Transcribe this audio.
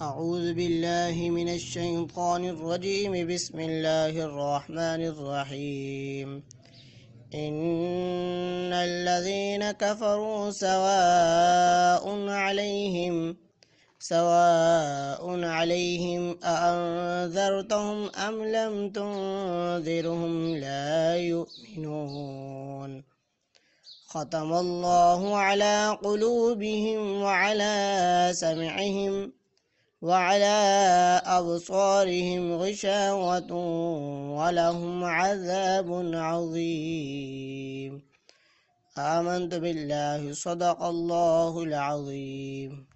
أعوذ بالله من الشيطان الرجيم. بسم الله الرحمن الرحيم. إن الذين كفروا سواء عليهم سواء عليهم أأنذرتهم أم لم تنذرهم لا يؤمنون. ختم الله على قلوبهم وعلى سمعهم. وعلى أبصارهم غشاوة ولهم عذاب عظيم. آمنت بالله صدق الله العظيم.